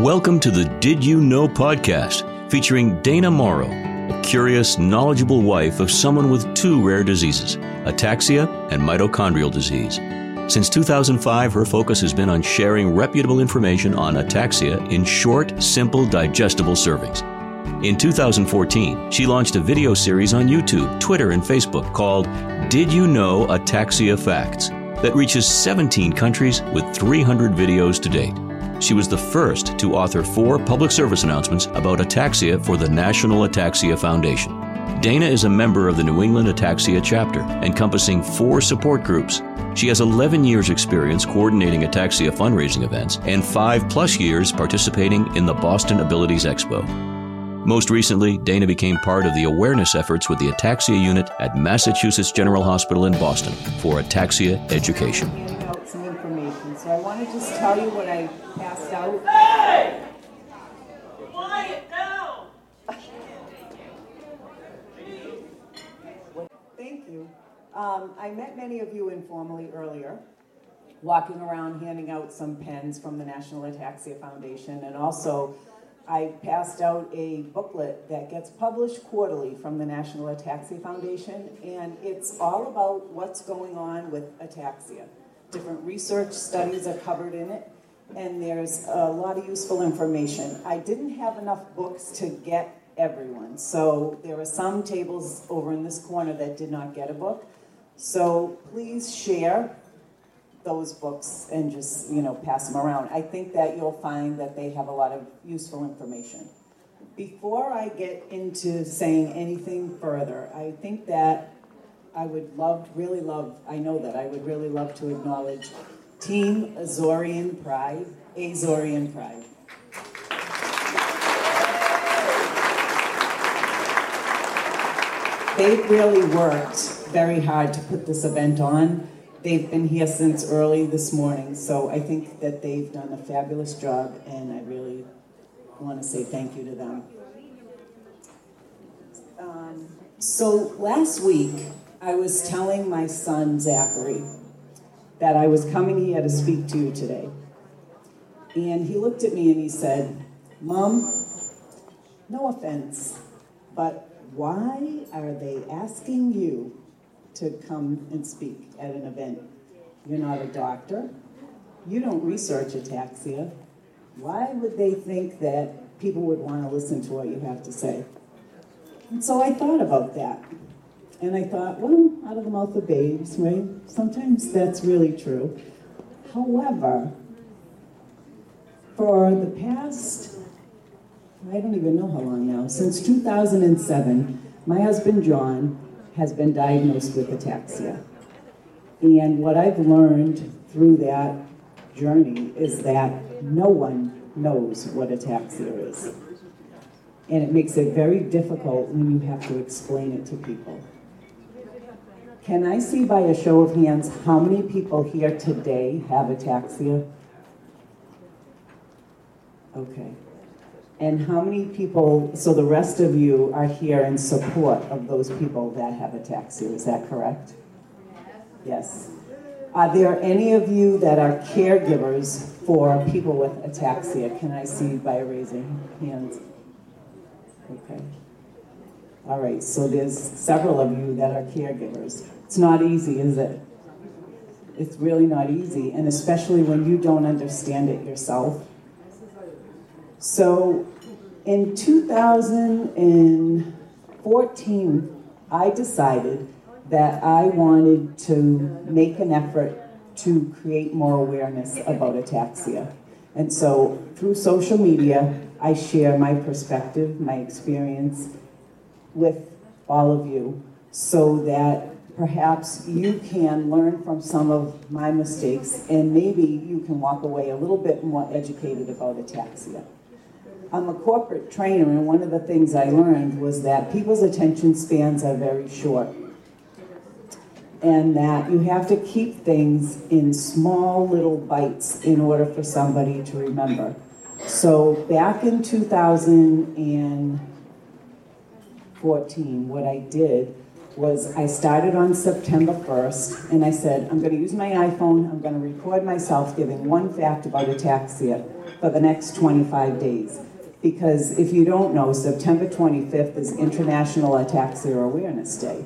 Welcome to the Did You Know podcast, featuring Dana Mauro, a curious, knowledgeable wife of someone with two rare diseases ataxia and mitochondrial disease. Since 2005, her focus has been on sharing reputable information on ataxia in short, simple, digestible servings. In 2014, she launched a video series on YouTube, Twitter, and Facebook called Did You Know Ataxia Facts that reaches 17 countries with 300 videos to date. She was the first to author four public service announcements about ataxia for the National Ataxia Foundation. Dana is a member of the New England Ataxia chapter, encompassing four support groups. She has 11 years' experience coordinating ataxia fundraising events and five plus years participating in the Boston Abilities Expo. Most recently, Dana became part of the awareness efforts with the Ataxia Unit at Massachusetts General Hospital in Boston for ataxia education. Some information, so I want to just tell you what I passed out. Hey! Quiet now! Thank you. Um, I met many of you informally earlier, walking around handing out some pens from the National Ataxia Foundation, and also I passed out a booklet that gets published quarterly from the National Ataxia Foundation, and it's all about what's going on with ataxia. Different research studies are covered in it, and there's a lot of useful information. I didn't have enough books to get everyone, so there were some tables over in this corner that did not get a book. So please share those books and just you know pass them around. I think that you'll find that they have a lot of useful information. Before I get into saying anything further, I think that I would love, really love, I know that I would really love to acknowledge Team Azorean Pride, Azorean Pride. They've really worked very hard to put this event on. They've been here since early this morning, so I think that they've done a fabulous job, and I really want to say thank you to them. Um, so last week, I was telling my son Zachary that I was coming here to speak to you today. And he looked at me and he said, Mom, no offense, but why are they asking you to come and speak at an event? You're not a doctor. You don't research ataxia. Why would they think that people would want to listen to what you have to say? And so I thought about that. And I thought, well, out of the mouth of babes, right? Sometimes that's really true. However, for the past, I don't even know how long now, since 2007, my husband John has been diagnosed with ataxia. And what I've learned through that journey is that no one knows what ataxia is. And it makes it very difficult when you have to explain it to people. Can I see by a show of hands how many people here today have ataxia? Okay. And how many people, so the rest of you are here in support of those people that have ataxia, is that correct? Yes. Are there any of you that are caregivers for people with ataxia? Can I see by raising hands? Okay. All right, so there's several of you that are caregivers. It's not easy, is it? It's really not easy, and especially when you don't understand it yourself. So in 2014, I decided that I wanted to make an effort to create more awareness about ataxia. And so through social media, I share my perspective, my experience with all of you so that perhaps you can learn from some of my mistakes and maybe you can walk away a little bit more educated about ataxia. I'm a corporate trainer, and one of the things I learned was that people's attention spans are very short. And that you have to keep things in small little bites in order for somebody to remember. So back in 2014, what I did was I started on September 1st, and I said, I'm going to use my iPhone, I'm going to record myself giving one fact about ataxia for the next 25 days. Because if you don't know, September 25th is International Ataxia Awareness Day.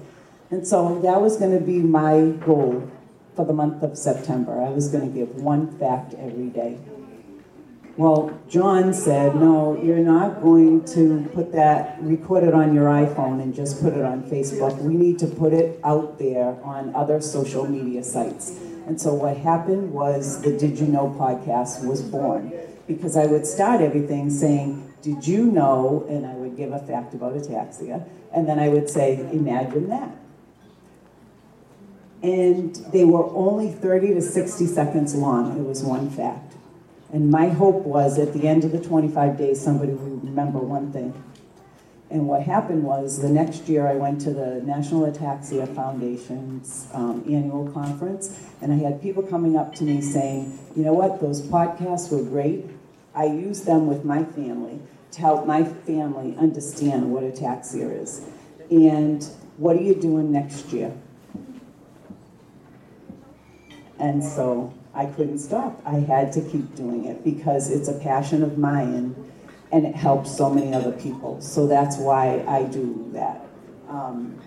And so that was going to be my goal for the month of September. I was going to give one fact every day. Well, John said, no, you're not going to put that, record it on your iPhone and just put it on Facebook. We need to put it out there on other social media sites. And so what happened was the Did You Know podcast was born. Because I would start everything saying, Did you know? And I would give a fact about ataxia. And then I would say, Imagine that. And they were only 30 to 60 seconds long. It was one fact. And my hope was at the end of the 25 days, somebody would remember one thing. And what happened was the next year I went to the National Ataxia Foundation's um, annual conference, and I had people coming up to me saying, you know what, those podcasts were great. I used them with my family to help my family understand what ataxia is. And what are you doing next year? And so I couldn't stop. I had to keep doing it because it's a passion of mine and it helps so many other people. So that's why I do that. Um,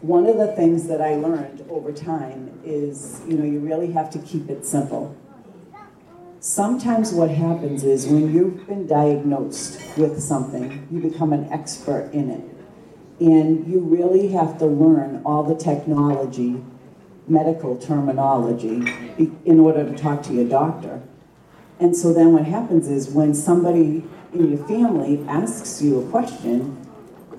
one of the things that I learned over time is, you know, you really have to keep it simple. Sometimes what happens is when you've been diagnosed with something, you become an expert in it. And you really have to learn all the technology medical terminology in order to talk to your doctor. And so then what happens is when somebody in your family asks you a question,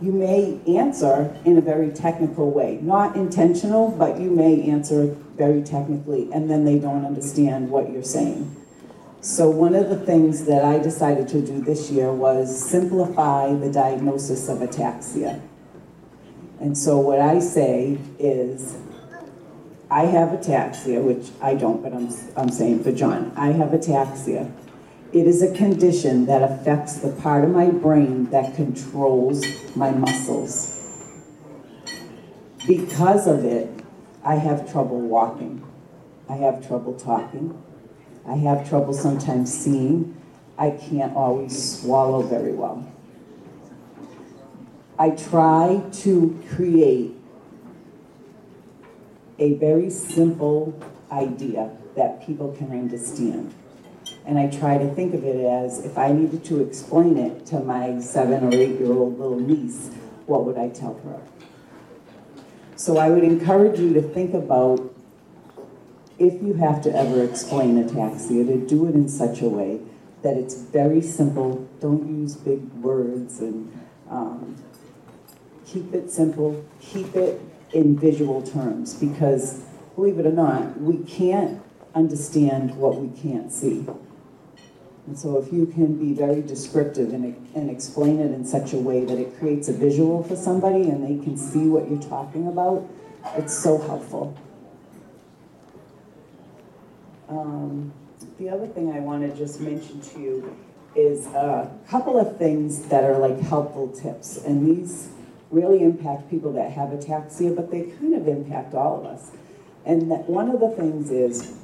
you may answer in a very technical way. Not intentional, but you may answer very technically, and then they don't understand what you're saying. So, one of the things that I decided to do this year was simplify the diagnosis of ataxia. And so, what I say is I have ataxia, which I don't, but I'm, I'm saying for John, I have ataxia. It is a condition that affects the part of my brain that controls my muscles. Because of it, I have trouble walking. I have trouble talking. I have trouble sometimes seeing. I can't always swallow very well. I try to create a very simple idea that people can understand. And I try to think of it as if I needed to explain it to my seven or eight year old little niece, what would I tell her? So I would encourage you to think about if you have to ever explain a ataxia, to do it in such a way that it's very simple. Don't use big words and um, keep it simple. Keep it in visual terms because, believe it or not, we can't understand what we can't see. And so, if you can be very descriptive and, and explain it in such a way that it creates a visual for somebody and they can see what you're talking about, it's so helpful. Um, the other thing I want to just mention to you is a couple of things that are like helpful tips. And these really impact people that have ataxia, but they kind of impact all of us. And one of the things is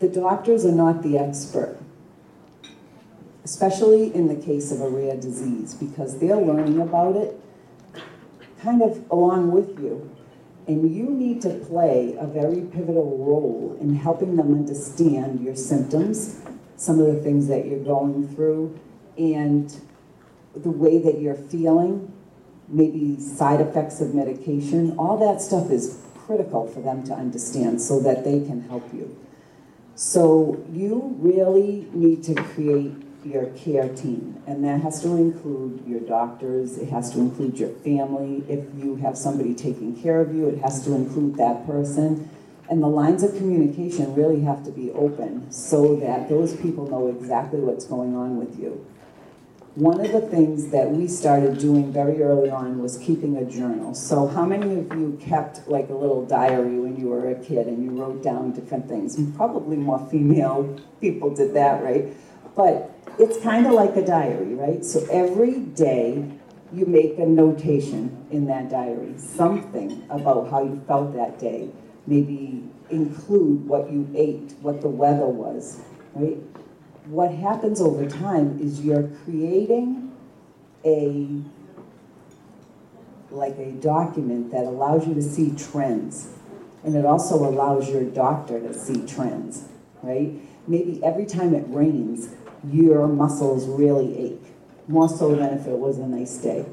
the doctors are not the expert, especially in the case of a rare disease, because they're learning about it kind of along with you. And you need to play a very pivotal role in helping them understand your symptoms, some of the things that you're going through, and the way that you're feeling, maybe side effects of medication, all that stuff is critical for them to understand so that they can help you. So you really need to create your care team, and that has to include your doctors, it has to include your family. If you have somebody taking care of you, it has to include that person. And the lines of communication really have to be open so that those people know exactly what's going on with you. One of the things that we started doing very early on was keeping a journal. So, how many of you kept like a little diary when you were a kid and you wrote down different things? Probably more female people did that, right? But it's kind of like a diary, right? So, every day you make a notation in that diary, something about how you felt that day. Maybe include what you ate, what the weather was, right? What happens over time is you're creating a like a document that allows you to see trends. And it also allows your doctor to see trends, right? Maybe every time it rains, your muscles really ache, more so than if it was a nice day.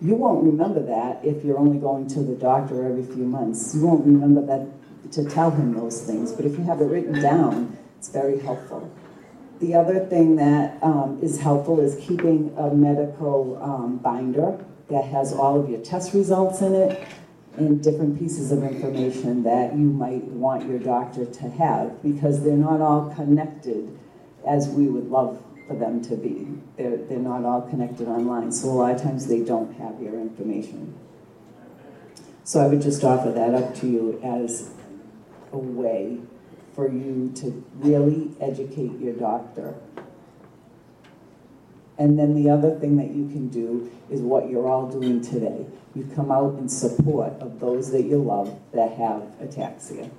You won't remember that if you're only going to the doctor every few months. You won't remember that to tell him those things. But if you have it written down, it's very helpful. The other thing that um, is helpful is keeping a medical um, binder that has all of your test results in it and different pieces of information that you might want your doctor to have because they're not all connected as we would love for them to be. They're, they're not all connected online, so a lot of times they don't have your information. So I would just offer that up to you as a way for you to really educate your doctor. And then the other thing that you can do is what you're all doing today. You come out in support of those that you love that have ataxia.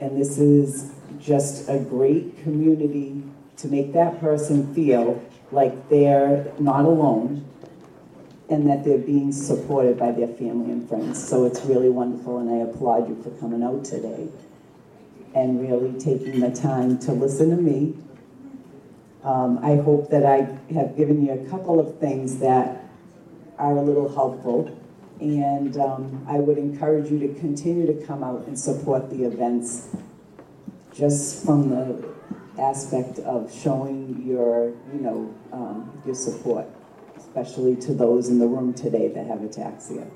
And this is just a great community to make that person feel like they're not alone and that they're being supported by their family and friends. So it's really wonderful, and I applaud you for coming out today and really taking the time to listen to me. Um, I hope that I have given you a couple of things that are a little helpful. And um, I would encourage you to continue to come out and support the events just from the aspect of showing your, you know, um, your support, especially to those in the room today that have ataxia.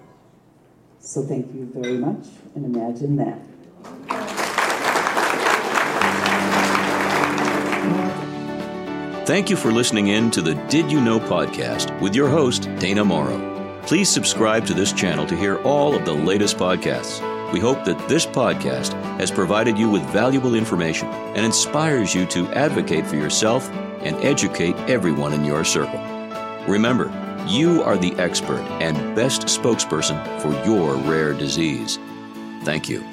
So thank you very much, and imagine that. Thank you for listening in to the Did You Know podcast with your host, Dana Mauro. Please subscribe to this channel to hear all of the latest podcasts. We hope that this podcast has provided you with valuable information and inspires you to advocate for yourself and educate everyone in your circle. Remember, you are the expert and best spokesperson for your rare disease. Thank you.